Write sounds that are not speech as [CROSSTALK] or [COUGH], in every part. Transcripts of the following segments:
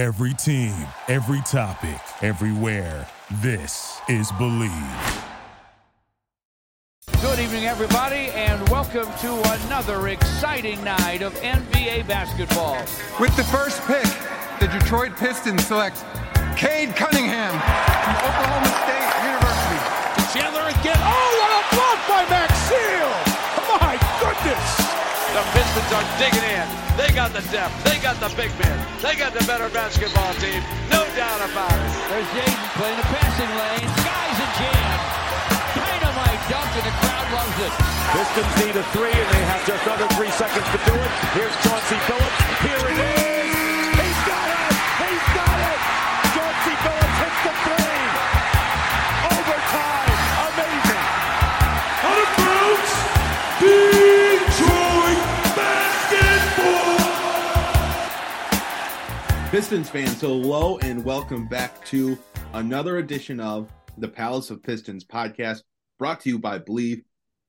Every team, every topic, everywhere. This is Believe. Good evening, everybody, and welcome to another exciting night of NBA basketball. With the first pick, the Detroit Pistons select Cade Cunningham from Oklahoma State University. Chandler again. Oh, The Pistons are digging in. They got the depth. They got the big men. They got the better basketball team. No doubt about it. There's Jaden playing the passing lane. Skies a jam. Dynamite dunk, and the crowd loves it. Pistons need a three, and they have just under three seconds to do it. Here's Chauncey Billups. Here it is. Pistons fans, hello and welcome back to another edition of the Palace of Pistons podcast brought to you by Believe.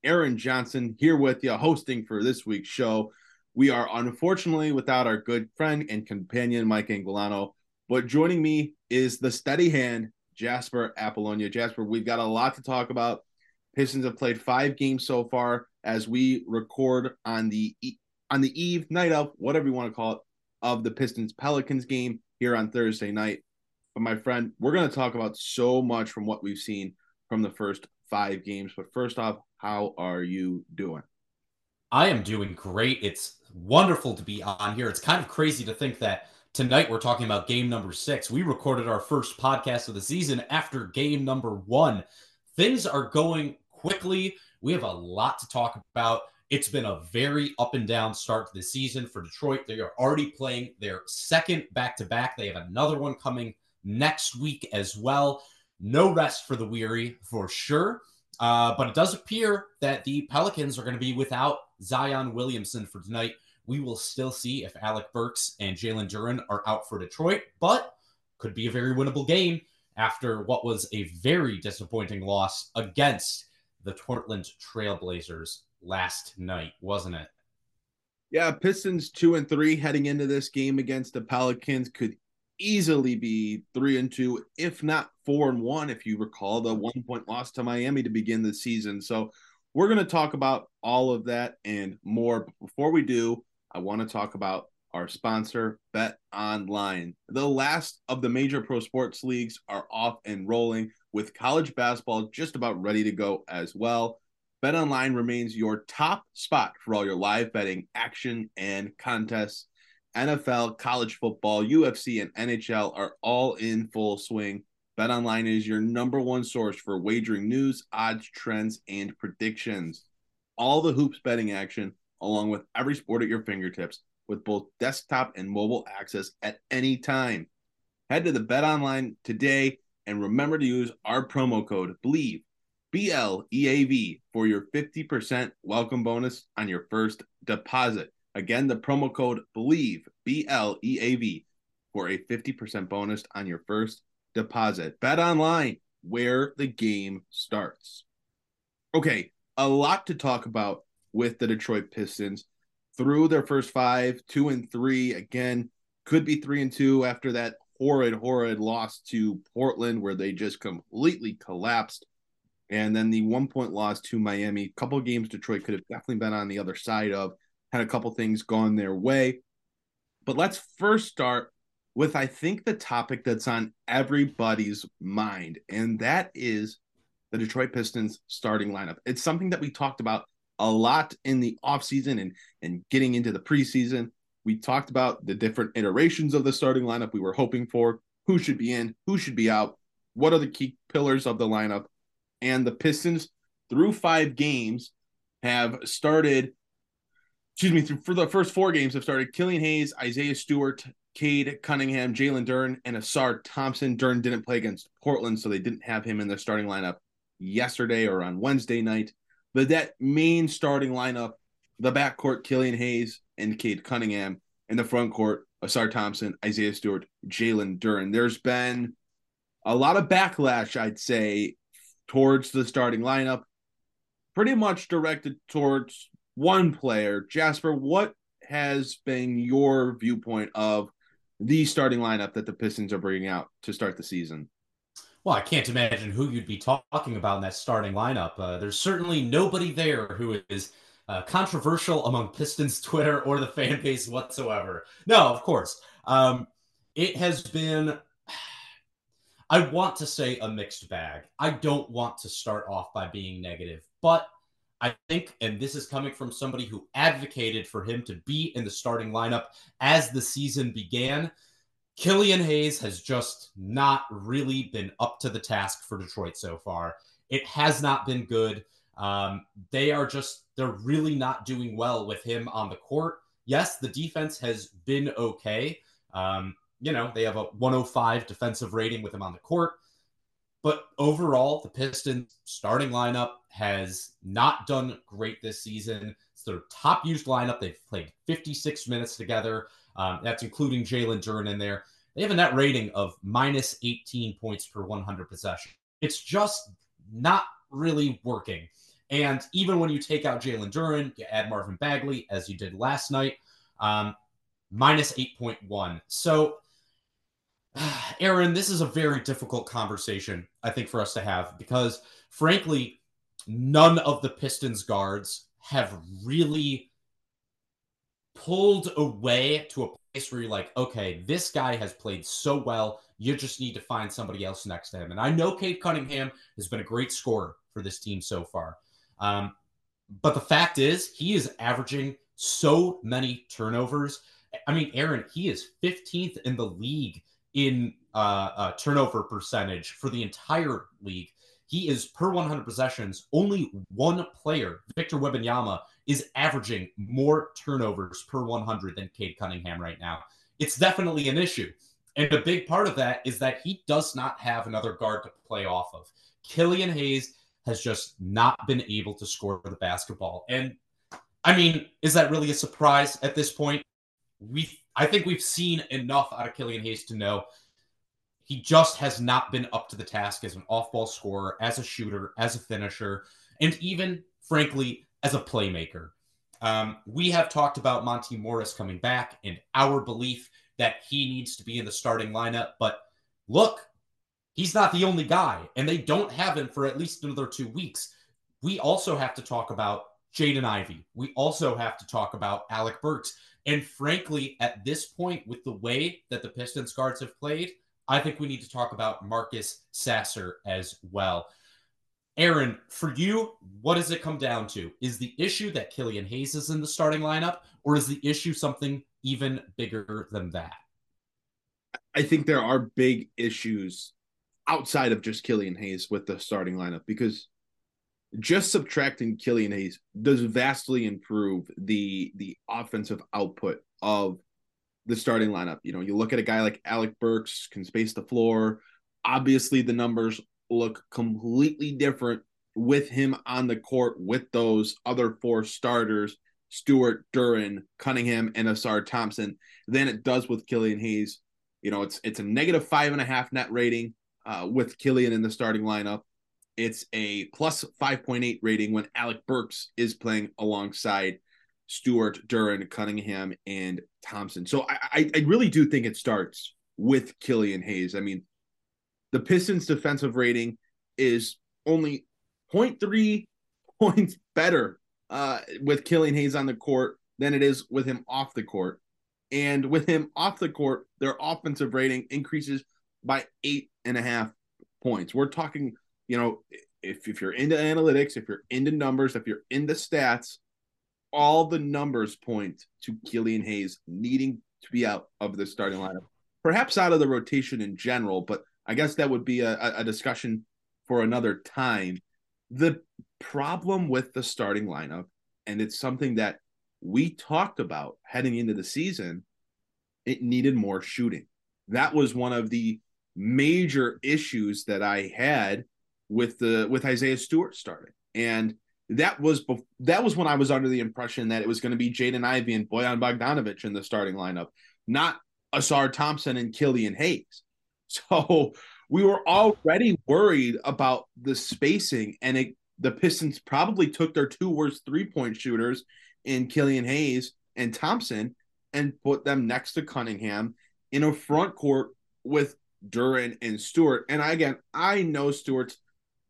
Aaron Johnson here with you, hosting for this week's show. We are unfortunately without our good friend and companion, Mike Anguilano, but joining me is the steady hand, Jasper Apollonia. Jasper, we've got a lot to talk about. Pistons have played five games so far as we record on the on the eve, night of, whatever you want to call it, of the Pistons Pelicans game here on Thursday night. But my friend, we're going to talk about so much from what we've seen from the first five games. But first off, how are you doing? I am doing great. It's wonderful to be on here. It's kind of crazy to think that tonight we're talking about game number six. We recorded our first podcast of the season after game number one. Things are going quickly. We have a lot to talk about. It's been a very up and down start to the season for Detroit. They are already playing their second back to back. They have another one coming next week as well. No rest for the weary for sure. Uh, but it does appear that the Pelicans are going to be without Zion Williamson for tonight. We will still see if Alec Burks and Jalen Duren are out for Detroit, but could be a very winnable game after what was a very disappointing loss against the Portland Trailblazers last night, wasn't it? Yeah, Pistons two and three heading into this game against the Pelicans could easily be three and two, if not four and one, if you recall the mm-hmm. one point loss to Miami to begin the season. So we're going to talk about all of that and more. But before we do, I want to talk about our sponsor, Bet Online. The last of the major pro sports leagues are off and rolling, with college basketball just about ready to go as well. Bet Online remains your top spot for all your live betting action and contests. NFL, college football, UFC, and NHL are all in full swing. BetOnline is your number one source for wagering news, odds, trends, and predictions. All the hoops betting action, along with every sport at your fingertips, with both desktop and mobile access at any time. Head to the BetOnline today and remember to use our promo code BLEAV, B L E A V, for your 50% welcome bonus on your first deposit. Again, the promo code BELIEVE, B L E A V, for a 50% bonus on your first deposit. Bet online, where the game starts. Okay, a lot to talk about with the Detroit Pistons through their first five, two and three. Again, could be three and two after that horrid, horrid loss to Portland, where they just completely collapsed. And then the one point loss to Miami. A couple games Detroit could have definitely been on the other side of had a couple things gone their way. But let's first start with, I think, the topic that's on everybody's mind, and that is the Detroit Pistons starting lineup. It's something that we talked about a lot in the offseason and, and getting into the preseason. We talked about the different iterations of the starting lineup we were hoping for, who should be in, who should be out, what are the key pillars of the lineup. And the Pistons, through five games, have started excuse me, through, for the first four games have started Killian Hayes, Isaiah Stewart, Cade Cunningham, Jalen Duren, and Ausar Thompson. Duren didn't play against Portland, so they didn't have him in their starting lineup yesterday or on Wednesday night. But that main starting lineup, the backcourt, Killian Hayes and Cade Cunningham, and the front court, Ausar Thompson, Isaiah Stewart, Jalen Duren. There's been a lot of backlash, I'd say, towards the starting lineup, pretty much directed towards one player. Jasper, what has been your viewpoint of the starting lineup that the Pistons are bringing out to start the season. Well, I can't imagine who you'd be talking about in that starting lineup. Uh, there's certainly nobody there who is uh, controversial among Pistons [LAUGHS] Twitter or the fan base whatsoever. No, of course. Um, it has been, I want to say a mixed bag. I don't want to start off by being negative, but I think, and this is coming from somebody who advocated for him to be in the starting lineup as the season began. Killian Hayes has just not really been up to the task for Detroit so far. It has not been good. Um, they are just, they're really not doing well with him on the court. Yes, the defense has been okay. Um, you know, they have a 105 defensive rating with him on the court. But overall, the Pistons starting lineup has not done great this season. It's their top used lineup. They've played 56 minutes together. Um, that's including Jalen Duren in there. They have a net rating of minus 18 points per 100 possession. It's just not really working. And even when you take out Jalen Duren, you add Marvin Bagley, as you did last night, um, minus 8.1. So, [SIGHS] Aaron, this is a very difficult conversation, I think, for us to have because, frankly, none of the Pistons guards have really pulled away to a place where you're like, okay, this guy has played so well. You just need to find somebody else next to him. And I know Cade Cunningham has been a great scorer for this team so far. Um, but the fact is, he is averaging so many turnovers. I mean, Aaron, he is 15th in the league in uh, uh, turnover percentage for the entire league. He is per 100 possessions. Only one player, Victor Wembanyama, is averaging more turnovers per 100 than Cade Cunningham right now. It's definitely an issue. And a big part of that is that he does not have another guard to play off of. Killian Hayes has just not been able to score the basketball. And I mean, is that really a surprise at this point? We I think we've seen enough out of Killian Hayes to know he just has not been up to the task as an off-ball scorer, as a shooter, as a finisher, and even frankly as a playmaker. Um, we have talked about Monte Morris coming back and our belief that he needs to be in the starting lineup. But look, he's not the only guy, and they don't have him for at least another two weeks. We also have to talk about Jaden Ivey. We also have to talk about Alec Burks. And frankly, at this point, with the way that the Pistons guards have played, I think we need to talk about Marcus Sasser as well. Aaron, for you, what does it come down to? Is the issue that Killian Hayes is in the starting lineup, or is the issue something even bigger than that? I think there are big issues outside of just Killian Hayes with the starting lineup because just subtracting Killian Hayes does vastly improve the the offensive output of the starting lineup. You know, you look at a guy like Alec Burks can space the floor. Obviously, the numbers look completely different with him on the court with those other four starters, Stewart, Duren, Cunningham, and Ausar Thompson, than it does with Killian Hayes. You know, it's it's a negative five and a half net rating uh, with Killian in the starting lineup. It's a plus 5.8 rating when Alec Burks is playing alongside Stewart, Duren, Cunningham, and Thompson. So I, I really do think it starts with Killian Hayes. I mean, the Pistons defensive rating is only 0.3 points better uh, with Killian Hayes on the court than it is with him off the court. And with him off the court, their offensive rating increases by eight and a half points. We're talking, you know, if, if you're into analytics, if you're into numbers, if you're into stats, all the numbers point to Killian Hayes needing to be out of the starting lineup, perhaps out of the rotation in general, but I guess that would be a, a discussion for another time. The problem with the starting lineup, and it's something that we talked about heading into the season, it needed more shooting. That was one of the major issues that I had with the with Isaiah Stewart starting. And that was bef- that was when I was under the impression that it was going to be Jaden Ivey and Bojan Bogdanovic in the starting lineup, not Ausar Thompson and Killian Hayes. [LAUGHS] So we were already worried about the spacing, and it, the Pistons probably took their two worst three point shooters in Killian Hayes and Thompson and put them next to Cunningham in a front court with Duren and Stewart. And again, I know Stewart's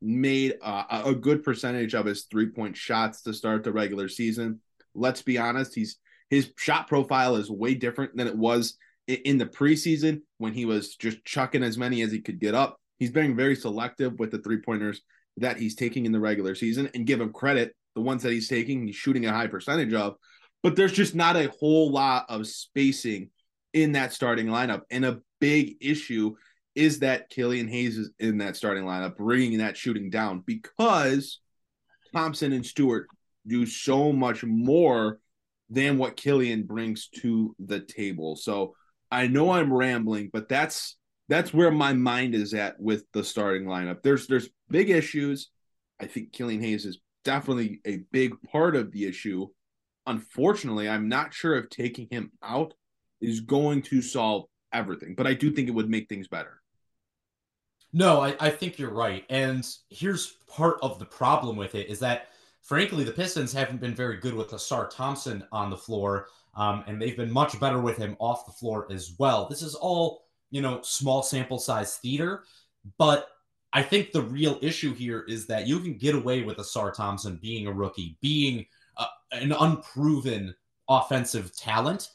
made a, a good percentage of his three point shots to start the regular season. Let's be honest, he's his shot profile is way different than it was in the preseason when he was just chucking as many as he could get up. He's being very selective with the three pointers that he's taking in the regular season and give him credit. The ones that he's taking, he's shooting a high percentage of, but there's just not a whole lot of spacing in that starting lineup. And a big issue is that Killian Hayes is in that starting lineup, bringing that shooting down because Thompson and Stewart do so much more than what Killian brings to the table. So I know I'm rambling, but that's that's where my mind is at with the starting lineup. There's there's big issues. I think Killian Hayes is definitely a big part of the issue. Unfortunately, I'm not sure if taking him out is going to solve everything, but I do think it would make things better. No, I, I think you're right. And here's part of the problem with it is that, frankly, the Pistons haven't been very good with Ausar Thompson on the floor, um, and they've been much better with him off the floor as well. This is all, you know, small sample size theater, but I think the real issue here is that you can get away with Ausar Thompson being a rookie, being uh, an unproven offensive talent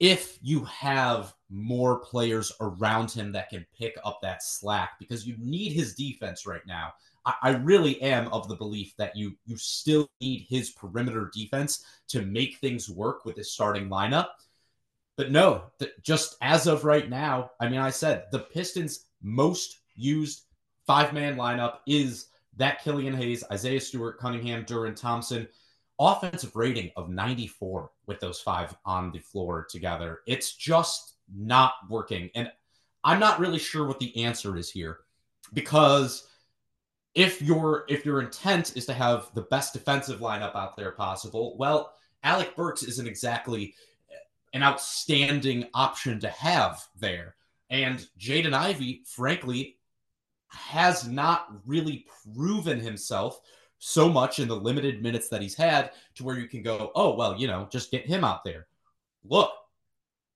if you have more players around him that can pick up that slack because you need his defense right now. I, I, really am of the belief that you you still need his perimeter defense to make things work with his starting lineup. But no, just as of right now, I mean, I said the Pistons' most used five man lineup is that Killian Hayes, Isaiah Stewart, Cunningham, Duren Thompson offensive rating of 94 with those five on the floor together. It's just not working. And I'm not really sure what the answer is here because if your if your intent is to have the best defensive lineup out there possible, well, Alec Burks isn't exactly an outstanding option to have there. And Jaden Ivey, frankly, has not really proven himself so much in the limited minutes that he's had to where you can go, oh, well, you know, just get him out there. Look,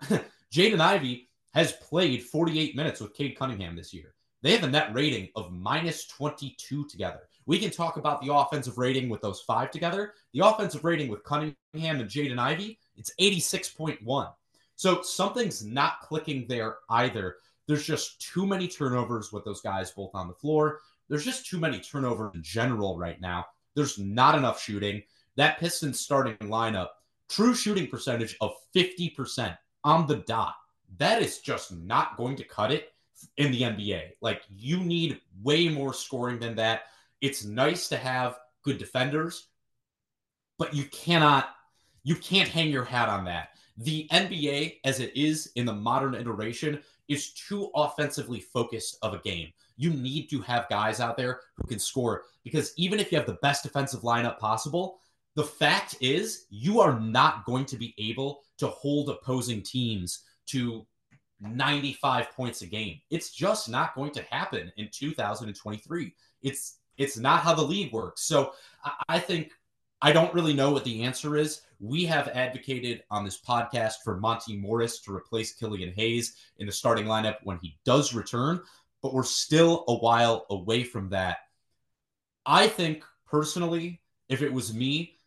[LAUGHS] Jaden Ivey has played 48 minutes with Cade Cunningham this year. They have a net rating of minus 22 together. We can talk about the offensive rating with those five together. The offensive rating with Cunningham and Jaden Ivey, it's 86.1. So something's not clicking there either. There's just too many turnovers with those guys both on the floor there's just too many turnovers in general right now. There's not enough shooting. That Pistons starting lineup, true shooting percentage of 50% on the dot. That is just not going to cut it in the NBA. Like you need way more scoring than that. It's nice to have good defenders, but you cannot you can't hang your hat on that. The NBA as it is in the modern iteration is too offensively focused of a game you need to have guys out there who can score because even if you have the best defensive lineup possible, the fact is you are not going to be able to hold opposing teams to 95 points a game. It's just not going to happen in 2023. It's it's not how the league works. So I, I think I don't really know what the answer is. We have advocated on this podcast for Monte Morris to replace Killian Hayes in the starting lineup when he does return but we're still a while away from that. I think personally, if it was me,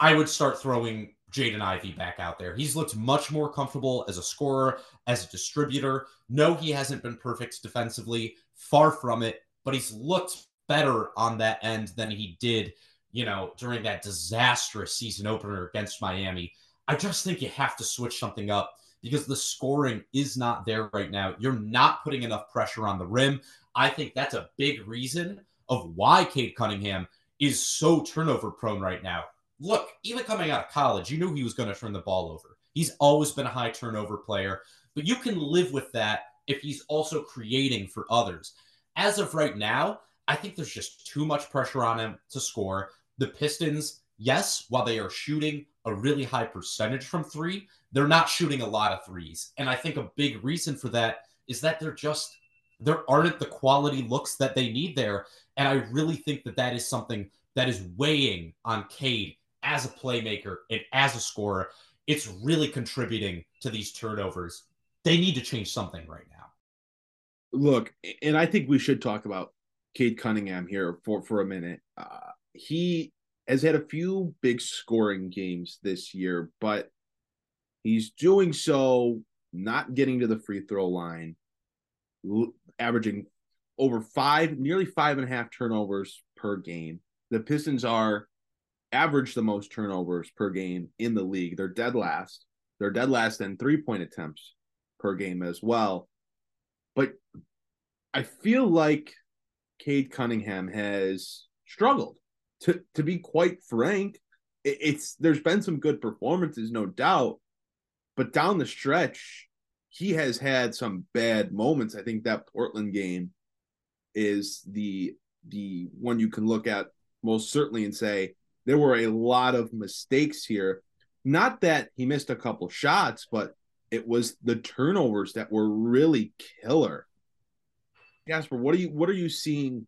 I would start throwing Jaden Ivey back out there. He's looked much more comfortable as a scorer, as a distributor. No, he hasn't been perfect defensively, far from it, but he's looked better on that end than he did, you know, during that disastrous season opener against Miami. I just think you have to switch something up because the scoring is not there right now. You're not putting enough pressure on the rim. I think that's a big reason of why Cade Cunningham is so turnover prone right now. Look, even coming out of college, you knew he was going to turn the ball over. He's always been a high turnover player, but you can live with that if he's also creating for others. As of right now, I think there's just too much pressure on him to score. The Pistons, yes, while they are shooting a really high percentage from three, they're not shooting a lot of threes. And I think a big reason for that is that they're just there aren't the quality looks that they need there. And I really think that that is something that is weighing on Cade as a playmaker and as a scorer. It's really contributing to these turnovers. they need to change something right now. Look, and I think we should talk about Cade Cunningham here for for a minute. Uh, he has had a few big scoring games this year, but he's doing so not getting to the free throw line, averaging over five, nearly five and a half turnovers per game. The Pistons are average the most turnovers per game in the league. They're dead last. They're dead last in three point attempts per game as well. But I feel like Cade Cunningham has struggled. To to be quite frank, it's there's been some good performances, no doubt, but down the stretch, he has had some bad moments. I think that Portland game is the the one you can look at most certainly and say there were a lot of mistakes here. Not that he missed a couple shots, but it was the turnovers that were really killer. Jasper, what are you what are you seeing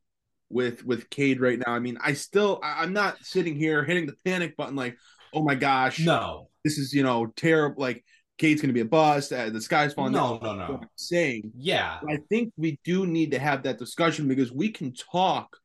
with with Cade right now? I mean, I still I'm not sitting here hitting the panic button like, oh my gosh, no, this is you know terrible. Like Cade's going to be a bust. Uh, the sky's falling. No, no, no. Saying, yeah, I think we do need to have that discussion because we can talk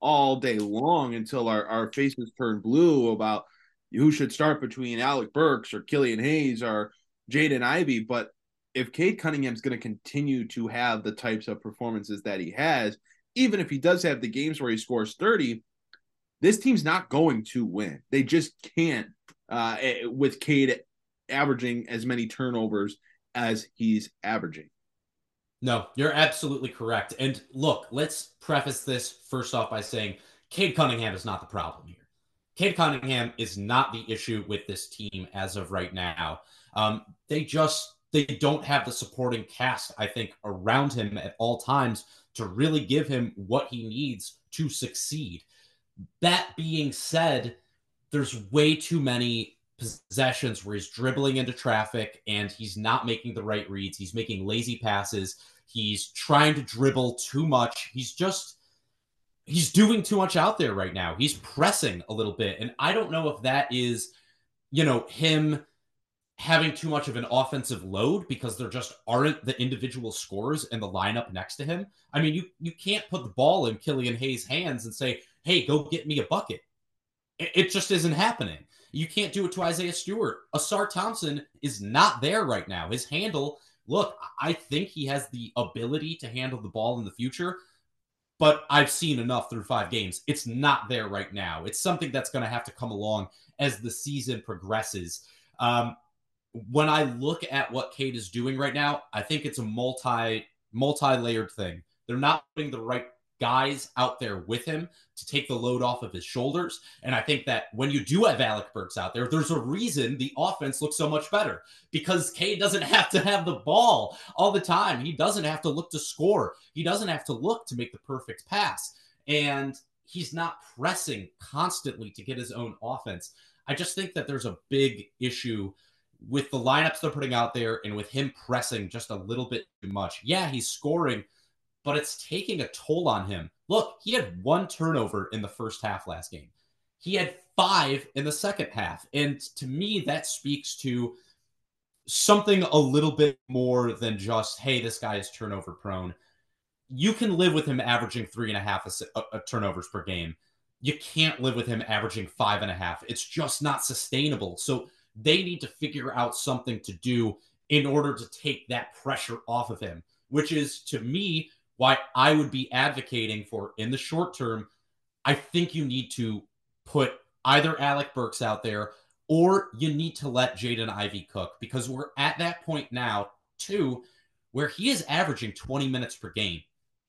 all day long until our, our faces turn blue about who should start between Alec Burks or Killian Hayes or Jaden Ivey, But if Cade Cunningham's going to continue to have the types of performances that he has, even if he does have the games where he scores 30, this team's not going to win. They just can't uh, eh, with Cade averaging as many turnovers as he's averaging. No, you're absolutely correct. And look, let's preface this first off by saying Cade Cunningham is not the problem here. Cade Cunningham is not the issue with this team as of right now. Um, they just they don't have the supporting cast, I think, around him at all times to really give him what he needs to succeed. That being said, there's way too many possessions where he's dribbling into traffic and he's not making the right reads. He's making lazy passes. He's trying to dribble too much. He's just he's doing too much out there right now. He's pressing a little bit and I don't know if that is you know him having too much of an offensive load because there just aren't the individual scores in the lineup next to him. I mean, you you can't put the ball in Killian Hayes' hands and say, "Hey, go get me a bucket." It, it just isn't happening. You can't do it to Isaiah Stewart. Ausar Thompson is not there right now. His handle, look, I think he has the ability to handle the ball in the future, but I've seen enough through five games. It's not there right now. It's something that's going to have to come along as the season progresses. Um, when I look at what Cade is doing right now, I think it's a multi multi layered thing. They're not putting the right guys out there with him to take the load off of his shoulders. And I think that when you do have Alec Burks out there, there's a reason the offense looks so much better because Cade doesn't [LAUGHS] have to have the ball all the time. He doesn't have to look to score. He doesn't have to look to make the perfect pass. And he's not pressing constantly to get his own offense. I just think that there's a big issue with the lineups they're putting out there and with him pressing just a little bit too much. Yeah, he's scoring but it's taking a toll on him. Look, he had one turnover in the first half last game. He had five in the second half. And to me, that speaks to something a little bit more than just, hey, this guy is turnover prone. You can live with him averaging three and a half a, a, a turnovers per game. You can't live with him averaging five and a half. It's just not sustainable. So they need to figure out something to do in order to take that pressure off of him, which is to me why I would be advocating for in the short term, I think you need to put either Alec Burks out there or you need to let Jaden Ivey cook because we're at that point now, too, where he is averaging 20 minutes per game.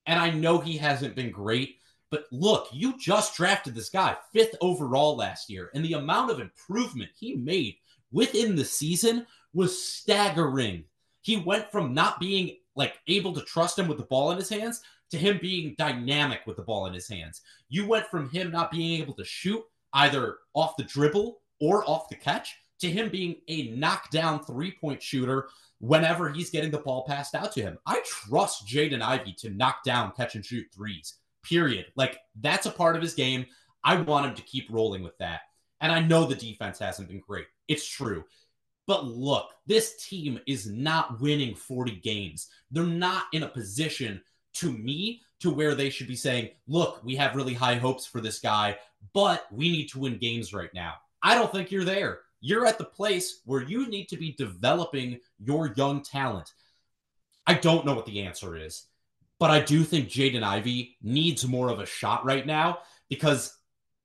And I know he hasn't been great, but look, you just drafted this guy fifth overall last year, and the amount of improvement he made within the season was staggering. He went from not being like able to trust him with the ball in his hands to him being dynamic with the ball in his hands. You went from him not being able to shoot either off the dribble or off the catch to him being a knockdown three point shooter whenever he's getting the ball passed out to him. I trust Jaden Ivey to knock down catch and shoot threes, period. Like that's a part of his game. I want him to keep rolling with that. And I know the defense hasn't been great. It's true. But look, this team is not winning 40 games. They're not in a position, to me, to where they should be saying, look, we have really high hopes for this guy, but we need to win games right now. I don't think you're there. You're at the place where you need to be developing your young talent. I don't know what the answer is, but I do think Jaden Ivey needs more of a shot right now because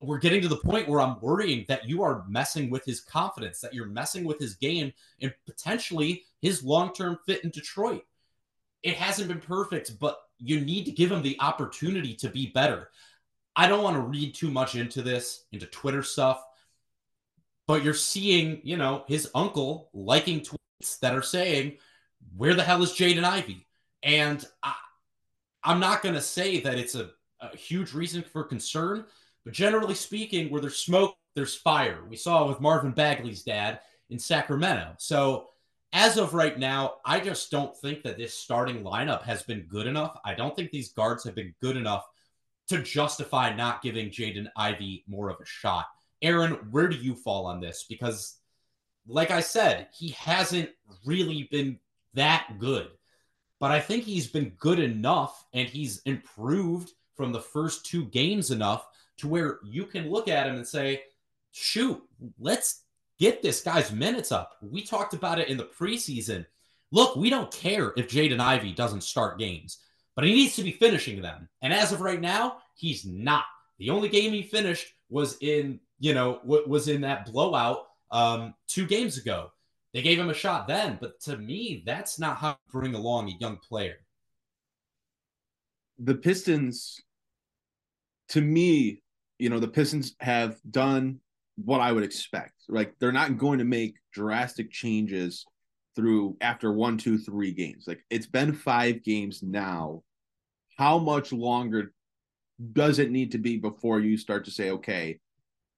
we're getting to the point where I'm worrying that you are messing with his confidence, that you're messing with his game and potentially his long term fit in Detroit. It hasn't been perfect, but you need to give him the opportunity to be better. I don't want to read too much into this, into Twitter stuff, but you're seeing, you know, his uncle liking tweets that are saying, Where the hell is Jaden Ivey? And I, I'm not going to say that it's a, a huge reason for concern but generally speaking, where there's smoke, there's fire. We saw it with Marvin Bagley's dad in Sacramento. So as of right now, I just don't think that this starting lineup has been good enough. I don't think these guards have been good enough to justify not giving Jaden Ivey more of a shot. Aaron, where do you fall on this? Because, like I said, he hasn't really been that good. But I think he's been good enough and he's improved from the first two games enough to where you can look at him and say, shoot, let's get this guy's minutes up. We talked about it in the preseason. Look, we don't care if Jaden Ivey doesn't start games, but he needs to be finishing them. And as of right now, he's not. The only game he finished was in, you know, was in that blowout um, two games ago. They gave him a shot then, but to me, that's not how to bring along a young player. The Pistons, to me, you know, the Pistons have done what I would expect. Like they're not going to make drastic changes through after one, two, three games. Like it's been five games now. How much longer does it need to be before you start to say, okay,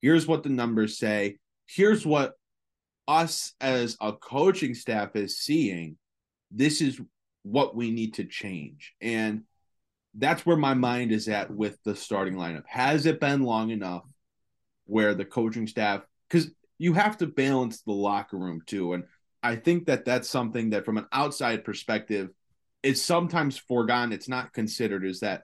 here's what the numbers say, here's what us as a coaching staff is seeing. This is what we need to change. And that's where my mind is at with the starting lineup. Has it been long enough where the coaching staff, because you have to balance the locker room too. And I think that that's something that, from an outside perspective, is sometimes forgotten. It's not considered is that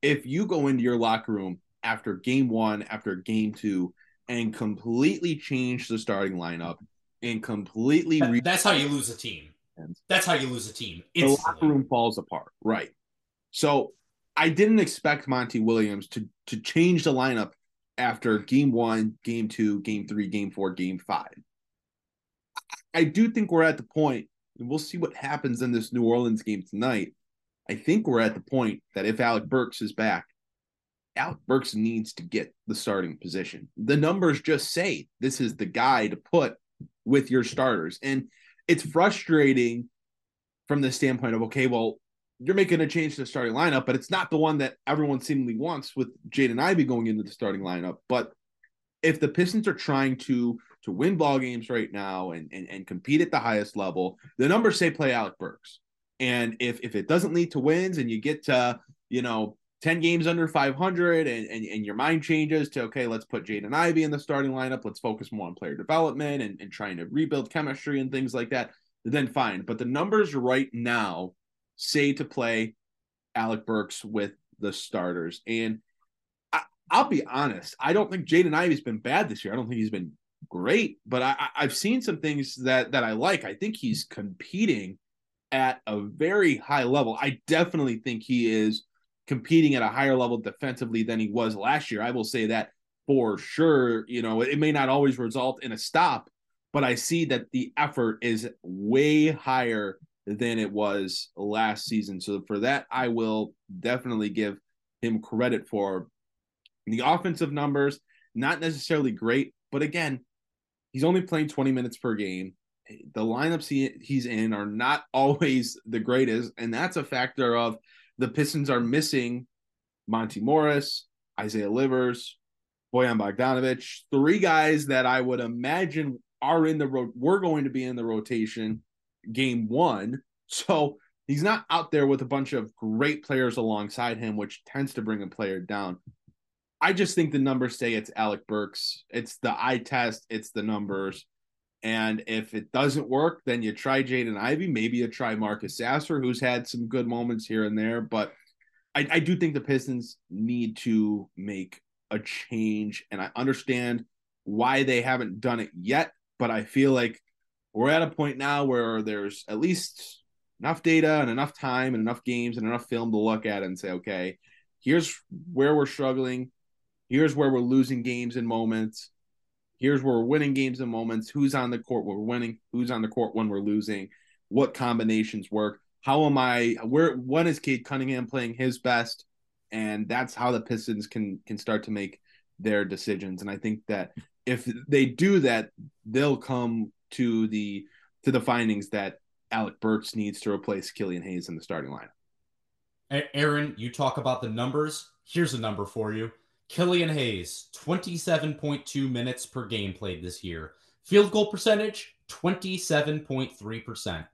if you go into your locker room after game one, after game two, and completely change the starting lineup and completely. That, re- that's how you lose a team. That's how you lose a team. Instantly. The locker room falls apart. Right. So I didn't expect Monty Williams to to change the lineup after game one, game two, game three, game four, game five. I do think we're at the point, and we'll see what happens in this New Orleans game tonight. I think we're at the point that if Alec Burks is back, Alec Burks needs to get the starting position. The numbers just say this is the guy to put with your starters. And it's frustrating from the standpoint of, okay, well, you're making a change to the starting lineup, but it's not the one that everyone seemingly wants with Jaden Ivey going into the starting lineup. But if the Pistons are trying to to win ball games right now and, and and compete at the highest level, the numbers say play Alec Burks. And if if it doesn't lead to wins and you get to, you know, 10 games under 500 and, and, and your mind changes to okay let's put jaden ivey in the starting lineup let's focus more on player development and, and trying to rebuild chemistry and things like that then fine but the numbers right now say to play Alec Burks with the starters. And I, will be honest, I don't think Jaden Ivey's been bad this year. I don't think he's been great, but I, I've seen some things that that I like. I think he's competing at a very high level. I definitely think he is competing at a higher level defensively than he was last year. I will say that for sure. You know, it may not always result in a stop, but I see that the effort is way higher than it was last season. So for that, I will definitely give him credit for the offensive numbers, not necessarily great, but again, he's only playing 20 minutes per game. The lineups he, he's in are not [LAUGHS] always the greatest, and that's a factor of the Pistons are missing Monte Morris, Isaiah Livers, Bojan Bogdanovic, three guys that I would imagine are in the road. We're going to be in the rotation game one. So he's not out there with a bunch of great players alongside him, which tends to bring a player down. I just think the numbers say it's Alec Burks. It's the eye test, it's the numbers. And if it doesn't work, then you try Jaden Ivey. Maybe you try Marcus Sasser, who's had some good moments here and there. But I, I do think the Pistons need to make a change. And I understand why they haven't done it yet. But I feel like we're at a point now where there's at least enough data and enough time and enough games and enough film to look at and say, okay, here's where we're struggling. Here's where we're losing games and moments. Here's where we're winning games and moments. Who's on the court when we're winning? Who's on the court when we're losing? What combinations work? How am I? Where? When is Cade Cunningham playing his best? And that's how the Pistons can can start to make their decisions. And I think that if they do that, they'll come to the to the findings that Alec Burks needs to replace Killian Hayes in the starting line. Aaron, you talk about the numbers. Here's a number for you. Killian Hayes, 27.2 minutes per game played this year. Field goal percentage, 27.3%.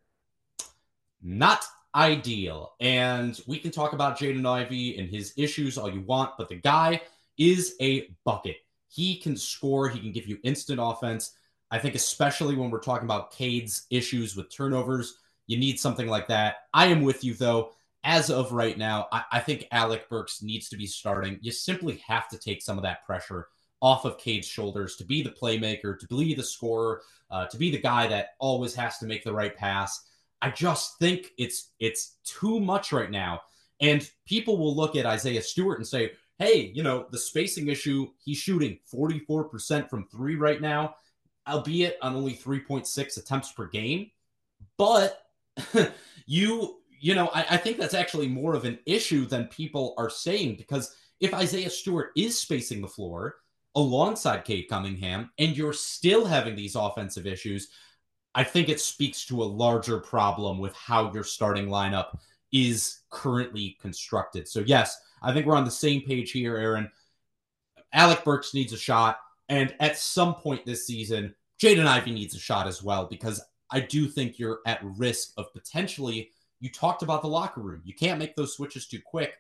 Not ideal. And we can talk about Jaden Ivey and his issues all you want, but the guy is a bucket. He can score, he can give you instant offense. I think, especially when we're talking about Cade's issues with turnovers, you need something like that. I am with you, though. As of right now, I, I think Alec Burks needs to be starting. You simply have to take some of that pressure off of Cade's shoulders to be the playmaker, to be the scorer, uh, to be the guy that always has to make the right pass. I just think it's it's too much right now. And people will look at Isaiah Stewart and say, hey, you know, the spacing issue, he's shooting 44% from three right now albeit on only 3.6 attempts per game. But [LAUGHS] you, you know, I, I, think that's actually more of an issue than people are saying because if Isaiah Stewart is spacing the floor alongside Cade Cunningham and you're still having these offensive issues, I think it speaks to a larger problem with how your starting lineup is currently constructed. So, yes, I think we're on the same page here, Aaron. Alec Burks needs a shot. And at some point this season, Jaden Ivey needs a shot as well because I do think you're at risk of potentially. You talked about the locker room. You can't make those switches too quick.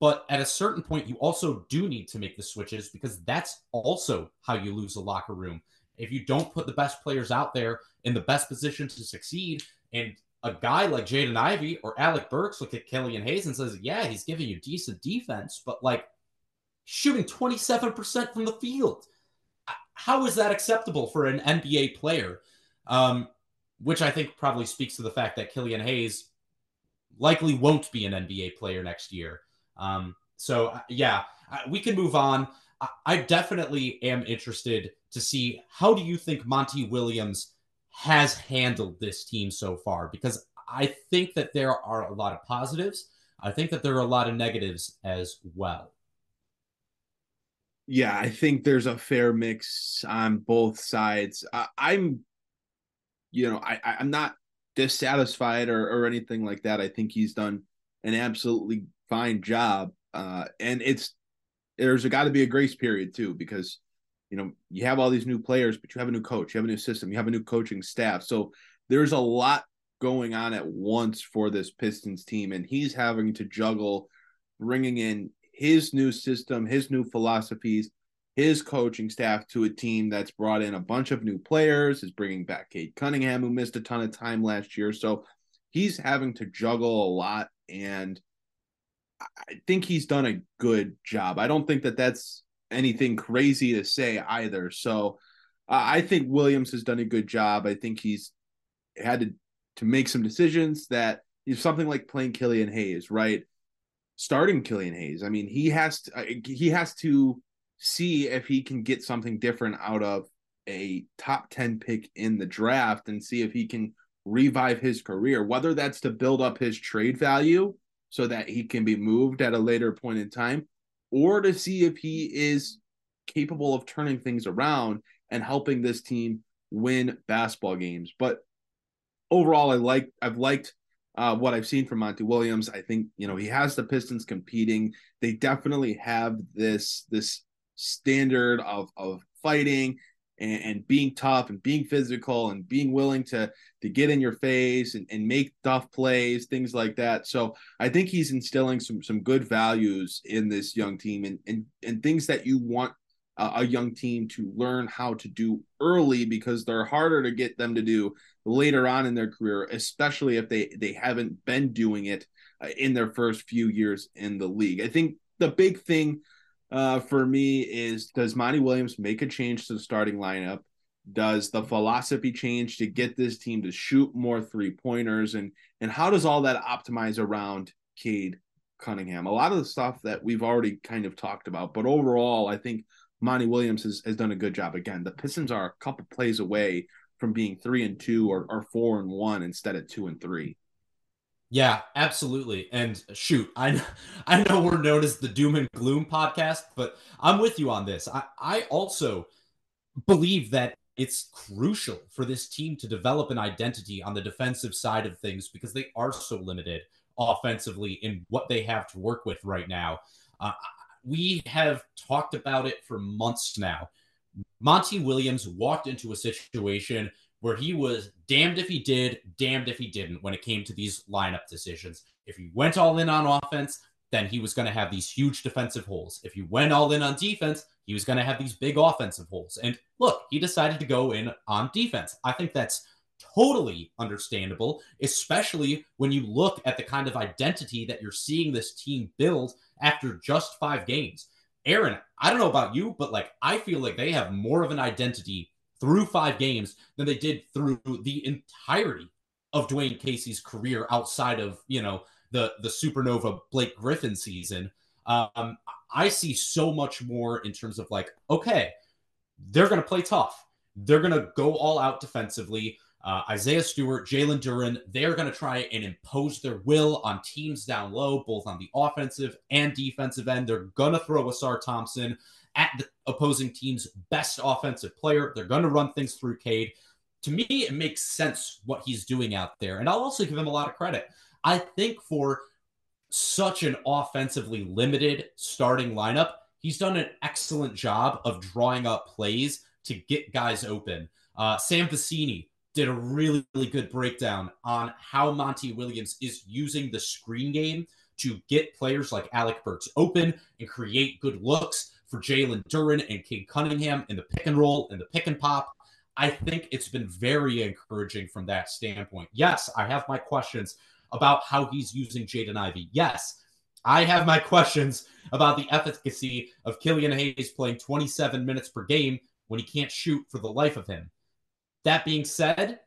But at a certain point, you also do need to make the switches because that's also how you lose the locker room. If you don't put the best players out there in the best position to succeed, and a guy like Jaden Ivey or Alec Burks look at Killian Hayes and says, Yeah, he's giving you decent defense, but like shooting 27% from the field how is that acceptable for an NBA player? Um, which I think probably speaks to the fact that Killian Hayes likely won't be an NBA player next year. Um, so, uh, yeah, we can move on. I definitely am interested to see how do you think Monty Williams has handled this team so far? Because I think that there are a lot of positives. I think that there are a lot of negatives as well yeah, I think there's a fair mix on both sides. I, am you know, I, I'm not dissatisfied or, or anything like that. I think he's done an absolutely fine job. Uh, and it's there's got to be a grace period too because you know you have all these new players, but you have a new coach, you have a new system, you have a new coaching staff. So there's a lot going on at once for this Pistons team, and he's having to juggle bringing in his new system, his new philosophies, his coaching staff to a team that's brought in a bunch of new players, is bringing back Cade Cunningham, who missed a ton of time last year. So he's having to juggle a lot. And I think he's done a good job. I don't think that that's anything crazy to say either. So uh, I think Williams has done a good job. I think he's had to, to make some decisions that is something like playing Killian Hayes, right? Starting Killian Hayes. I mean, he has to uh, he has to see if he can get something different out of a top 10 pick in the draft and see if he can revive his career, whether that's to build up his trade value so that he can be moved at a later point in time, or to see if he is capable of turning things around and helping this team win basketball games. But overall, I like I've liked uh, what I've seen from Monty Williams. I think you know he has the Pistons competing. They definitely have this this standard of of fighting and, and, being tough and being physical and being willing to to get in your face and, and make tough plays, things like that. So I think he's instilling some some good values in this young team and and, and things that you want a, a young team to learn how to do early because they're harder to get them to do later on in their career, especially if they they haven't been doing it uh, in their first few years in the league. I think the big thing uh, for me is does Monty Williams make a change to the starting lineup? Does the philosophy change to get this team to shoot more three pointers? And and how does all that optimize around Cade Cunningham? A lot of the stuff that we've already kind of talked about, but overall, I think Monty Williams has, has done a good job. Again, the Pistons are a couple plays away from being three and two or, or four and one instead of two and three. Yeah, absolutely. And shoot, I [LAUGHS] I know we're known as the doom and gloom podcast, but I'm with you on this. I, I also believe that it's crucial for this team to develop an identity on the defensive side of things because they are so limited offensively in what they have to work with right now. Uh, we have talked about it for months now. Monty Williams walked into a situation where he was damned if he did, damned if he didn't when it came to these lineup decisions. If he went all in on offense, then he was going to have these huge defensive holes. If he went all in on defense, he was going to have these big offensive holes. And look, he decided to go in on defense. I think that's totally understandable, especially when you look at the kind of identity that you're seeing this team build after just five games. Aaron, I don't know about you, but like I feel like they have more of an identity through five games than they did through the entirety of Dwane Casey's career outside of, you know, the the supernova Blake Griffin season. Um, I see so much more in terms of like, okay, they're going to play tough. They're going to go all out defensively. Uh, Isaiah Stewart, Jalen Duren, they're going to try and impose their will on teams down low, both on the offensive and defensive end. They're going to throw Ausar Thompson at the opposing team's best offensive player. They're going to run things through Cade. To me, it makes sense what he's doing out there. And I'll also give him a lot of credit. I think for such an offensively limited starting lineup, he's done an excellent job of drawing up plays to get guys open. Uh, Sam Vecenie did a really, really good breakdown on how Monty Williams is using the screen game to get players like Alec Burks open and create good looks for Jalen Duren and Cade Cunningham in the pick and roll and the pick and pop. I think it's been very encouraging from that standpoint. Yes, I have my questions about how he's using Jaden Ivey. Yes, I have my [LAUGHS] questions about the efficacy of Killian Hayes playing 27 minutes per game when he can't shoot for the life of him. That being said,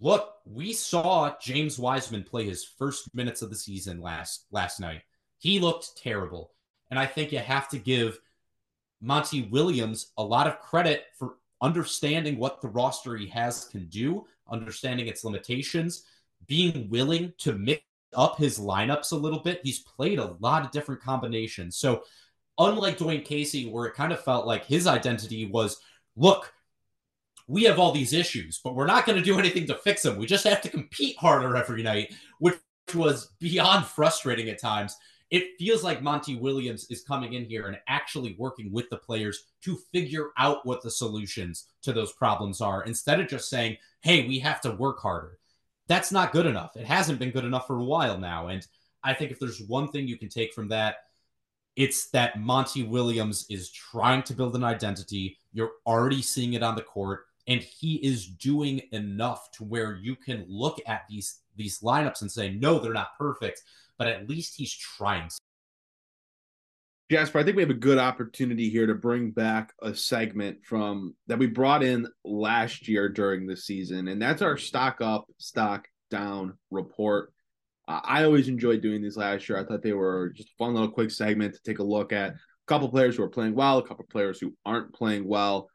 look, we saw James Wiseman play his first minutes of the season last last night. He looked terrible. And I think you have to give Monty Williams a lot of credit for understanding what the roster he has can do, understanding its limitations, being willing to mix up his lineups a little bit. He's played a lot of different combinations. So, unlike Dwane Casey, where it kind of felt like his identity was look, we have all these issues, but we're not going to do anything to fix them. We just have to compete harder every night, which was beyond [LAUGHS] frustrating at times it feels like Monty Williams is coming in here and actually working with the players to figure out what the solutions to those problems are instead of just saying, hey, we have to work harder. That's not good enough. It hasn't been good enough for a while now. And I think if there's one thing you can take from that, it's that Monty Williams is trying to build an identity. You're already seeing it on the court, and he is doing enough to where you can look at these these lineups and say, no, they're not perfect but at least he's trying. Jasper, I think we have a good opportunity here to bring back a segment from that we brought in last year during the season, and that's our stock up, stock down report. Uh, I always enjoyed doing these last year. I thought they were just a fun little quick segment to take a look at a couple players who are playing well, a couple players who aren't playing well.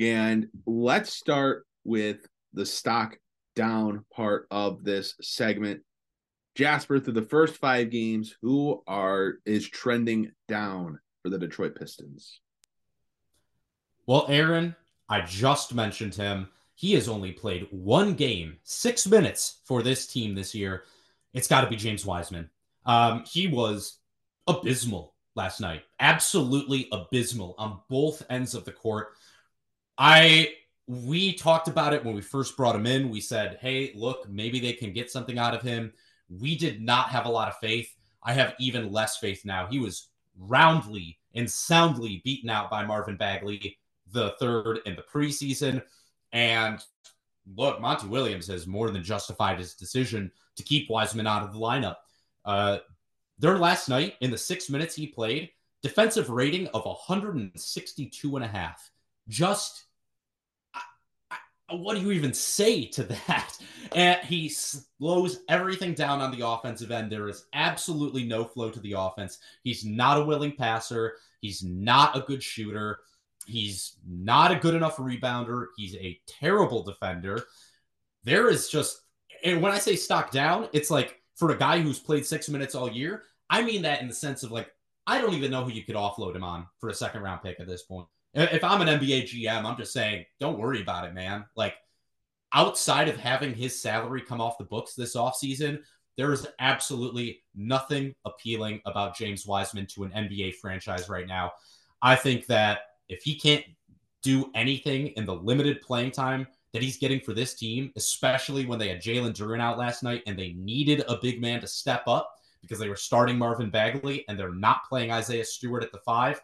And let's start with the stock down part of this segment. Jasper, through the first five games, who are is trending down for the Detroit Pistons? Well, Aaron, I just mentioned him. He has only played one game, six minutes for this team this year. It's got to be James Wiseman. Um, he was abysmal last night, absolutely abysmal on both ends of the court. I we talked about it when we first brought him in. We said, "Hey, look, maybe they can get something out of him." We did not have a lot of faith. I have even less faith now. He was roundly and soundly beaten out by Marvin Bagley the third in the preseason. And look, Monty Williams has more than justified his decision to keep Wiseman out of the lineup. Uh, their last night, in the six minutes he played, defensive rating of 162 and a half. Just what do you even say to that? [LAUGHS] And he slows everything down on the offensive end. There is absolutely no flow to the offense. He's not a willing passer. He's not a good shooter. He's not a good enough rebounder. He's a terrible defender. There is just, and when I say stock down, it's like for a guy who's played six minutes all year, I mean that in the sense of like, I don't even know who you could offload him on for a second round pick at this point. If I'm an NBA GM, I'm just saying, don't worry about it, man. Like, outside of having his salary come off the books this offseason, there is absolutely nothing appealing about James Wiseman to an NBA franchise right now. I think that if he can't do anything in the limited playing time that he's getting for this team, especially when they had Jalen Duren out last night and they needed a big man to step up because they were starting Marvin Bagley and they're not playing Isaiah Stewart at the five.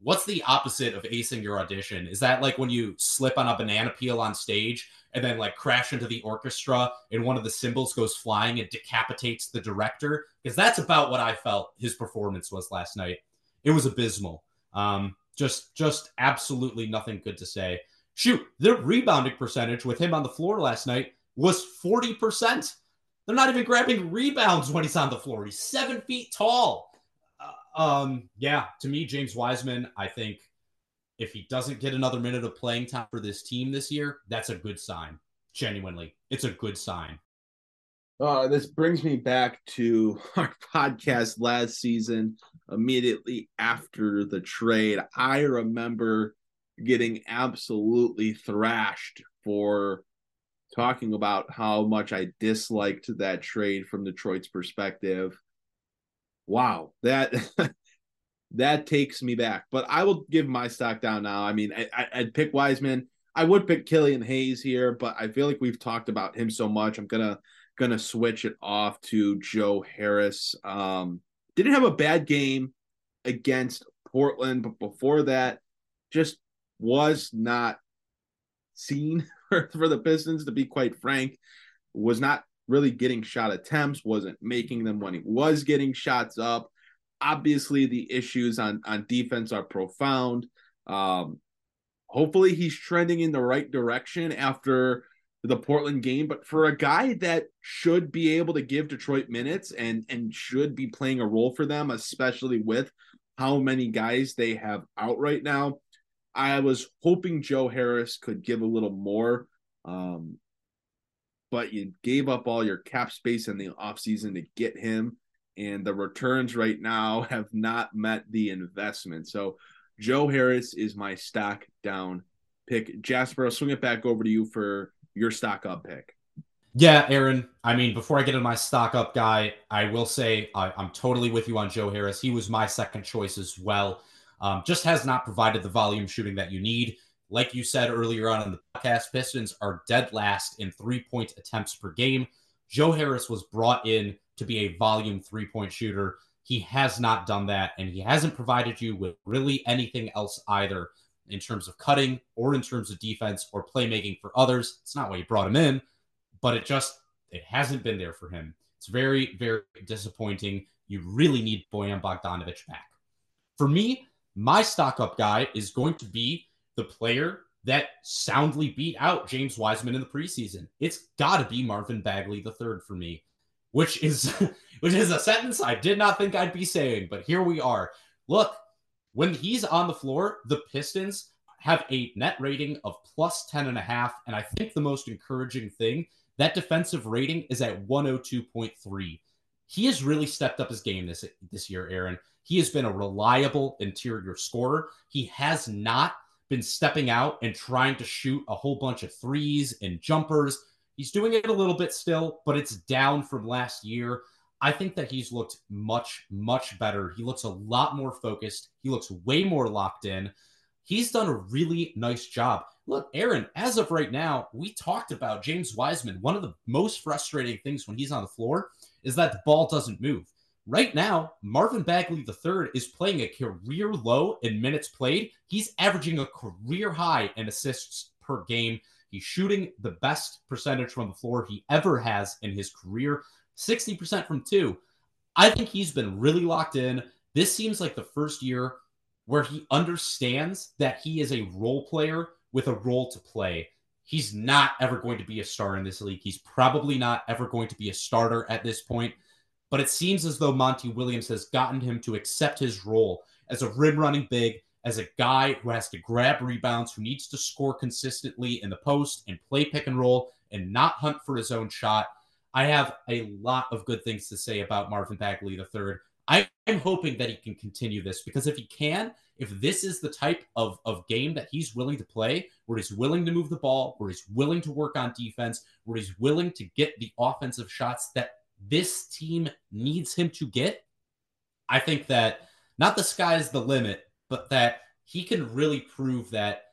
What's the opposite of acing your audition? Is that like when you slip on a banana peel on stage and then like crash into the orchestra and one of the cymbals goes flying and decapitates the director? Because that's about what I felt his performance was last night. It was abysmal. Um, just just absolutely nothing good to say. Shoot, their rebounding percentage with him on the floor last night was 40%. They're not even grabbing rebounds when he's on the floor. He's seven feet tall. Um, yeah, to me, James Wiseman, I think if he doesn't get another minute of playing time for this team this year, that's a good sign. Genuinely, it's a good sign. Uh, this brings me back to [LAUGHS] our podcast last season, immediately after the trade. I remember getting absolutely thrashed for talking about how much I disliked that trade from Detroit's perspective. Wow, that [LAUGHS] that takes me back. But I will give my stock down now. I mean, I, would pick Wiseman. I would pick Killian Hayes here, but I feel like we've talked about him so much. I'm gonna gonna switch it off to Joe Harris. Um, didn't have a bad game against Portland, but before that, just was not seen for, [LAUGHS] for the Pistons. To be quite frank, was not really getting shot attempts, wasn't making them when he was getting shots up. Obviously, the issues on on defense are profound. Um, hopefully, he's trending in the right direction after the Portland game, but for a guy that should be able to give Detroit minutes and and should be playing a role for them, especially with how many guys they have out right now, I was hoping Joe Harris could give a little more. Um, but you gave up all your cap space in the offseason to get him, and the returns right now [LAUGHS] have not met the investment. So Joe Harris is my stock down pick. Jasper, I'll swing it back over to you for your stock up pick. Yeah, Aaron. I mean, before I get into my stock up guy, I will say I, am totally with you on Joe Harris. He was my second choice as well. Um, just has not provided the volume shooting that you need. Like you said earlier on in the podcast, Pistons are dead last in three point attempts per game. Joe Harris was brought in to be a volume three point shooter. He has not done that, and he hasn't provided you with really anything else either in terms of cutting or in terms of defense or playmaking for others. It's not why you brought him in, but it just it hasn't been there for him. It's very very disappointing. You really need Bojan Bogdanovic back. For me, my stock up guy is going to be the player that soundly beat out James Wiseman in the preseason. It's got to be Marvin Bagley the third for me, which is [LAUGHS] which is a sentence I did not think I'd be saying, but here we are. Look, when he's on the floor, the Pistons have a net rating of plus 10 and a half. And I think the most encouraging thing, that defensive rating is at 102.3. He has really stepped up his game this, this year, Aaron. He has been a reliable interior scorer. He has not been stepping out and trying to shoot a whole bunch of threes and jumpers. He's doing it a little bit still, but it's down from last year. I think that he's looked much, much better. He looks a lot more focused. He looks way more locked in. He's done a really nice job. Look, Aaron, as of right now, we talked about James Wiseman. One of the most frustrating things when he's on the floor is that the ball doesn't move. Right now, Marvin Bagley III is playing a career low in minutes played. He's averaging a career high in assists per game. He's shooting the best percentage from the floor he ever has in his career 60% from two. I think he's been really locked in. This seems like the first year where he understands that he is a role player with a role to play. He's not ever going to be a star in this league. He's probably not ever going to be a starter at this point. But it seems as though Monty Williams has gotten him to accept his role as a rim running big, as a guy who has to grab rebounds, who needs to score consistently in the post and play pick and roll and not hunt for his own shot. I have a lot of good things to say about Marvin Bagley III. I'm hoping that he can continue this because if he can, if this is the type of, of game that he's willing to play, where he's willing to move the ball, where he's willing to work on defense, where he's willing to get the offensive shots that this team needs him to get, I think that not the sky is the limit, but that he can really prove that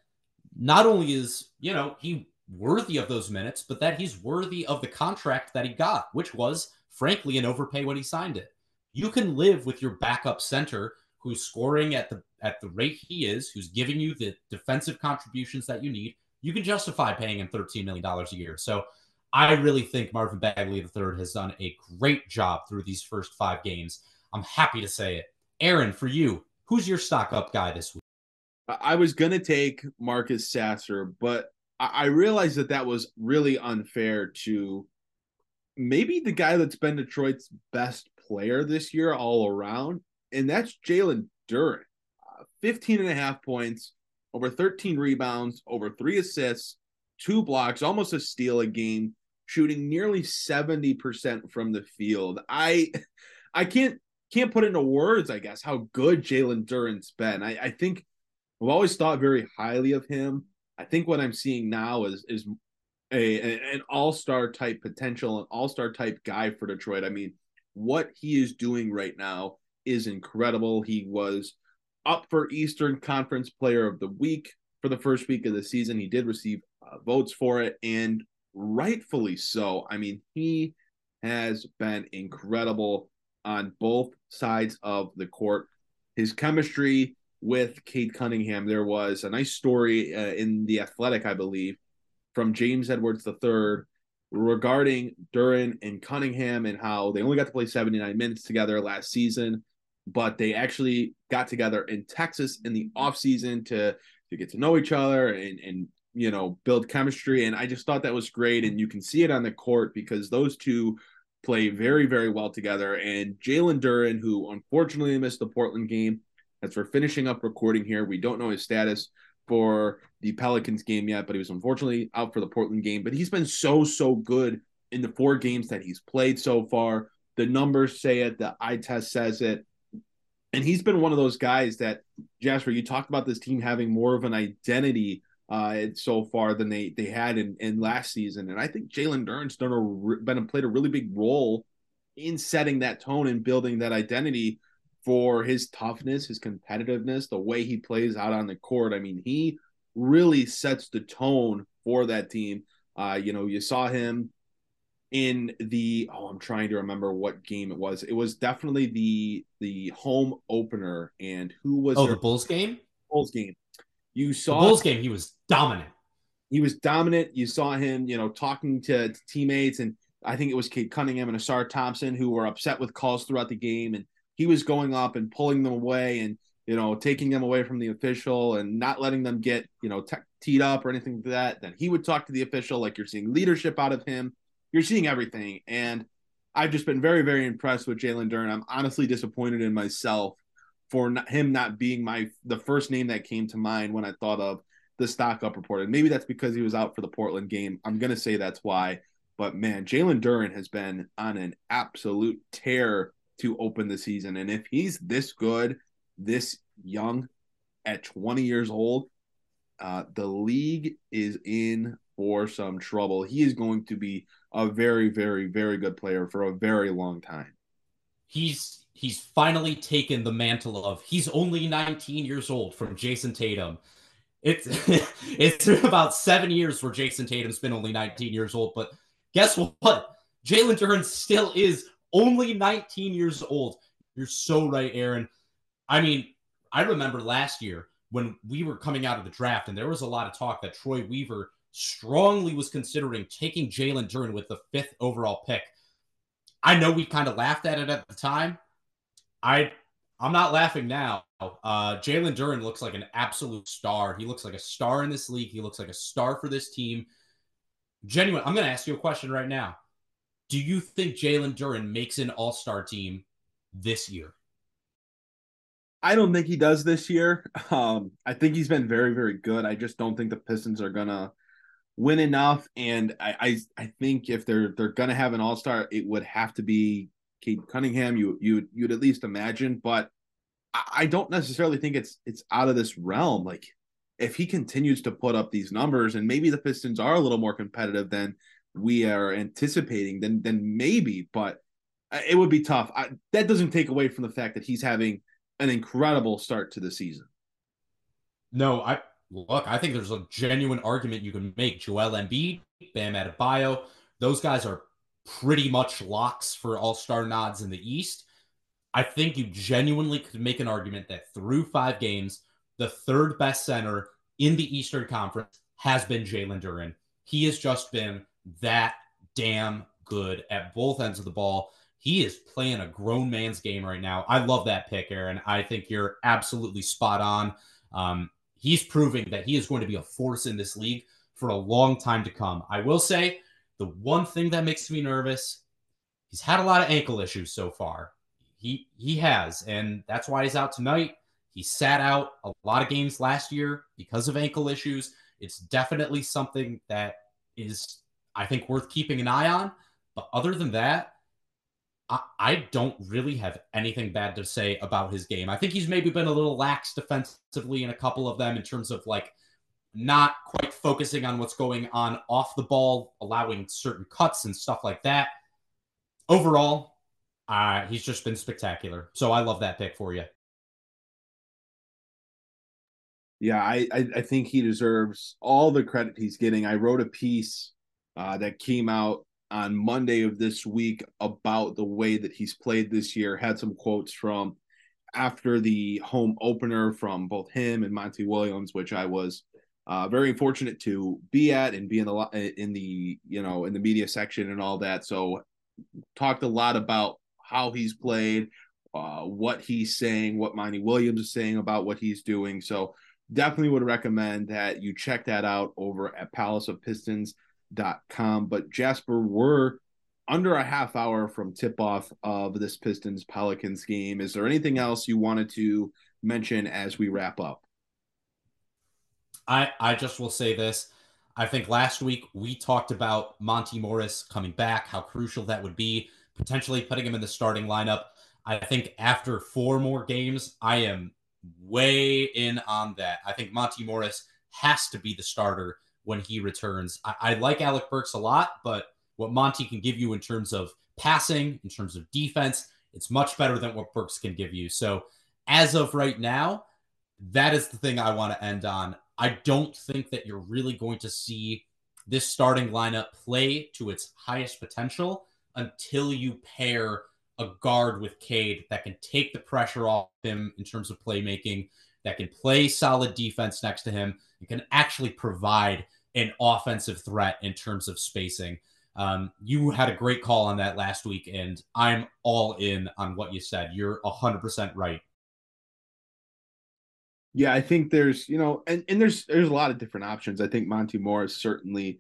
not only is, you know, he worthy of those minutes, but that he's worthy of the contract that he got, which was frankly an overpay when he signed it. You can live with your backup center who's scoring at the at the rate he is, who's giving you the defensive contributions that you need. You can justify paying him $13 million a year. So I really think Marvin Bagley III has done a great job through these first five games. I'm happy to say it. Aaron, for you, who's your stock up guy this week? I was going to take Marcus Sasser, but I realized that that was really unfair to maybe the guy that's been Detroit's best player this year all around, and that's Jalen Duren. Uh, 15 and a half points, over 13 rebounds, over three assists, two blocks, almost a steal a game shooting nearly 70% from the field. I I can't can't put into words, I guess, how good Jalen Duren's been. I, I think I've always thought very highly of him. I think what I'm seeing now is is a, a an all-star type potential, an all-star type guy for Detroit. I mean, what he is doing right now is incredible. He was up for Eastern Conference Player of the Week for the first week of the season. He did receive uh, votes for it, and rightfully so. I mean, he has been incredible on both sides of the court. His chemistry with Cade Cunningham, there was a nice story uh, in The Athletic, I believe, from James Edwards III regarding Duren and Cunningham and how they only got to play 79 minutes together last season, but they actually got together in Texas in the offseason to to get to know each other and and you know, build chemistry. And I just thought that was great. And you can see it on the court because those two play very, very well together. And Jalen Duren, who unfortunately missed the Portland game, as we're finishing up recording here, we don't know his status for the Pelicans game yet, but he was unfortunately out for the Portland game. But he's been so, so good in the four games that he's played so far. The numbers say it, the eye test says it. And he's been one of those guys that, Jasper, you talked about this team having more of an identity uh, so far than they they had in, in last season. And I think Jalen Duren's done a been played a really big role in setting that tone and building that identity for his toughness, his competitiveness, the way he plays out on the court. I mean, he really sets the tone for that team. Uh, you know, you saw him in the oh, I'm trying to remember what game it was. It was definitely the the home opener. And who was oh the Bulls game? Bulls game. You saw the Bulls game. He was dominant. He was dominant. You saw him, you know, talking to, to teammates, and I think it was Cade Cunningham and Ausar Thompson who were upset with calls throughout the game, and he was going up and pulling them away, and you know, taking them away from the official and not letting them get, you know, t- teed up or anything like that. Then he would talk to the official, like you're seeing leadership out of him. You're seeing everything, and I've just been very, very impressed with Jalen Duren. I'm honestly disappointed in myself for not, him not being my the first name that came to mind when I thought of the stock up report. And maybe that's because he was out for the Portland game. I'm gonna say that's why. But man, Jalen Duren has been on an absolute tear to open the season. And if he's this good, this young, at 20 years old, uh, the league is in for some trouble. He is going to be a very, very, very good player for a very long time. He's he's finally taken the mantle of he's only 19 years old from Jayson Tatum. It's [LAUGHS] it's about seven years where Jayson Tatum's been only 19 years old, but guess what? Jalen Duren still is Only 19 years old. You're so right, Aaron. I mean, I remember last year when we were coming out of the draft, and there was a lot of talk that Troy Weaver strongly was considering taking Jalen Duren with the fifth overall pick. I know we kind of laughed at it at the time. I I'm not laughing now. Uh, Jalen Duren looks like an absolute star. He looks like a star in this league. He looks like a star for this team. Genuine. I'm going to ask you a question right now. Do you think Jalen Duren makes an All Star team this year? I don't think he does this year. Um, I think he's been very, very good. I just don't think the Pistons are gonna win enough. And I, I, I think if they're they're gonna have an All Star, it would have to be Cade Cunningham. You you you'd at least imagine, but I, don't necessarily think it's it's out of this realm. Like if he continues to put up these numbers, and maybe the Pistons are a little more competitive than we are anticipating, then then maybe. But uh, it would be tough. I, that doesn't take away from the fact that he's having an incredible start to the season. No, I look. I think there's a genuine argument you can make. Joel Embiid, Bam Adebayo, those guys are pretty much locks for All Star nods in the East. I think you genuinely could make an argument that through five games, the third best center in the Eastern Conference has been Jalen Duren. He has just been that damn good at both ends of the ball. He is playing a grown man's game right now. I love that pick, Aaron. I think you're absolutely spot on. Um, he's proving that he is going to be a force in this league for a long time to come. I will say the one thing that makes me nervous, he's had a lot of ankle issues so far. He he has, and that's why he's out tonight. He sat out a lot of games last year because of ankle issues. It's definitely something that is, I think, worth keeping an eye on. But other than that, I, I don't really have anything bad to say about his game. I think he's maybe been a little lax defensively in a couple of them in terms of like not quite focusing on what's going on off the ball, allowing certain cuts and stuff like that. Overall, uh, he's just been spectacular. So I love that pick for you. Yeah, I, I, I think he deserves all the credit he's getting. I wrote a piece uh, that came out on Monday of this week about the way that he's played this year. Had some quotes from after the home opener from both him and Monty Williams, which I was uh, very fortunate to be at and be in the in the you know in the media section and all that. So talked a lot about how he's played, uh, what he's saying, what Monty Williams is saying about what he's doing. So definitely would recommend that you check that out over at palaceofpistons.com. But Jasper, we're under a half hour from tip off of this Pistons Pelicans game. Is there anything else you wanted to mention as we wrap up? I, I just will say this. I think last week we talked about Monty Morris coming back, how crucial that would be, potentially putting him in the starting lineup. I think after four more games, I am way in on that. I think Monty Morris has to be the starter when he returns. I, I like Alec Burks a lot, but what Monty can give you in terms of passing, in terms of defense, it's much better than what Burks can give you. So as of right now, that is the thing I want to end on. I don't think that you're really going to see this starting lineup play to its highest potential until you pair a guard with Cade that can take the pressure off him in terms of playmaking, that can play solid defense next to him, and can actually provide an offensive threat in terms of spacing. Um, you had a great call on that last week, and I'm all in on what you said. You're 100% right yeah, I think there's, you know, and, and there's there's a lot of different options. I think Monty Morris certainly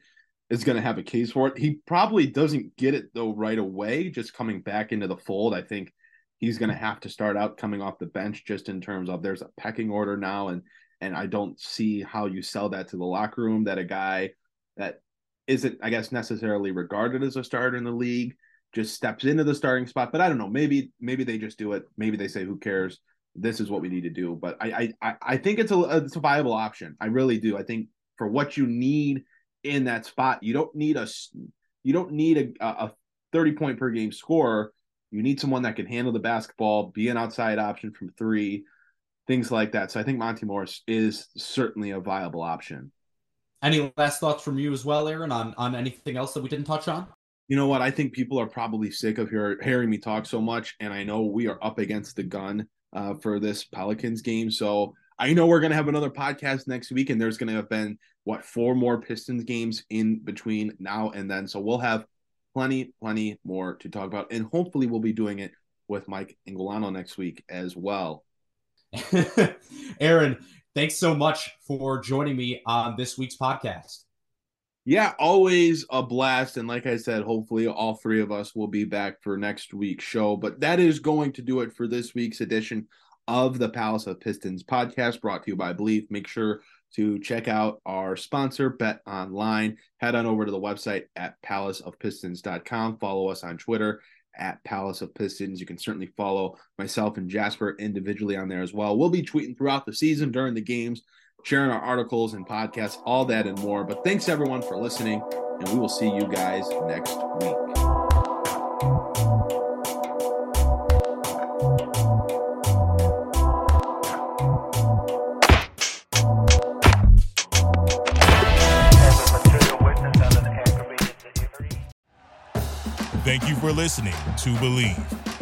is going to have a case for it. He probably doesn't get it though right away, just coming back into the fold. I think he's going to have to start out coming off the bench just in terms of there's a pecking order now and and I don't see how you sell that to the locker room that a guy that isn't I guess necessarily regarded as a starter in the league just steps into the starting spot, but I don't know, maybe maybe they just do it. Maybe they say who cares this is what we need to do. But I I I think it's a it's a viable option. I really do. I think for what you need in that spot, you don't need a you don't need a, a 30 point per game scorer. You need someone that can handle the basketball, be an outside option from three, things like that. So I think Monty Morris is certainly a viable option. Any last thoughts from you as well, Aaron, on on anything else that we didn't touch on? You know what? I think people are probably sick of hear, hearing me talk so much, and I know we are up against the gun uh, for this Pelicans game. So I know we're going to have another podcast next week, and there's going to have been what four more Pistons games in between now and then. So we'll have plenty, plenty more to talk about, and hopefully we'll be doing it with Mike Ingolano next week as well. [LAUGHS] Aaron, thanks so much for joining me on this week's podcast. Yeah, always a blast. And like I said, hopefully all three of us will be back for next week's show. But that is going to do it for this week's edition of the Palace of Pistons podcast brought to you by Bleav. Make sure to check out our sponsor, Bet Online. Head on over to the website at palaceofpistons.com. Follow us on Twitter at Palace of Pistons. You can certainly follow myself and Jasper individually on there as well. We'll be tweeting throughout the season during the games, sharing our articles and podcasts, all that and more. But thanks everyone for listening, and we will see you guys next week. Thank you for listening to Bleav.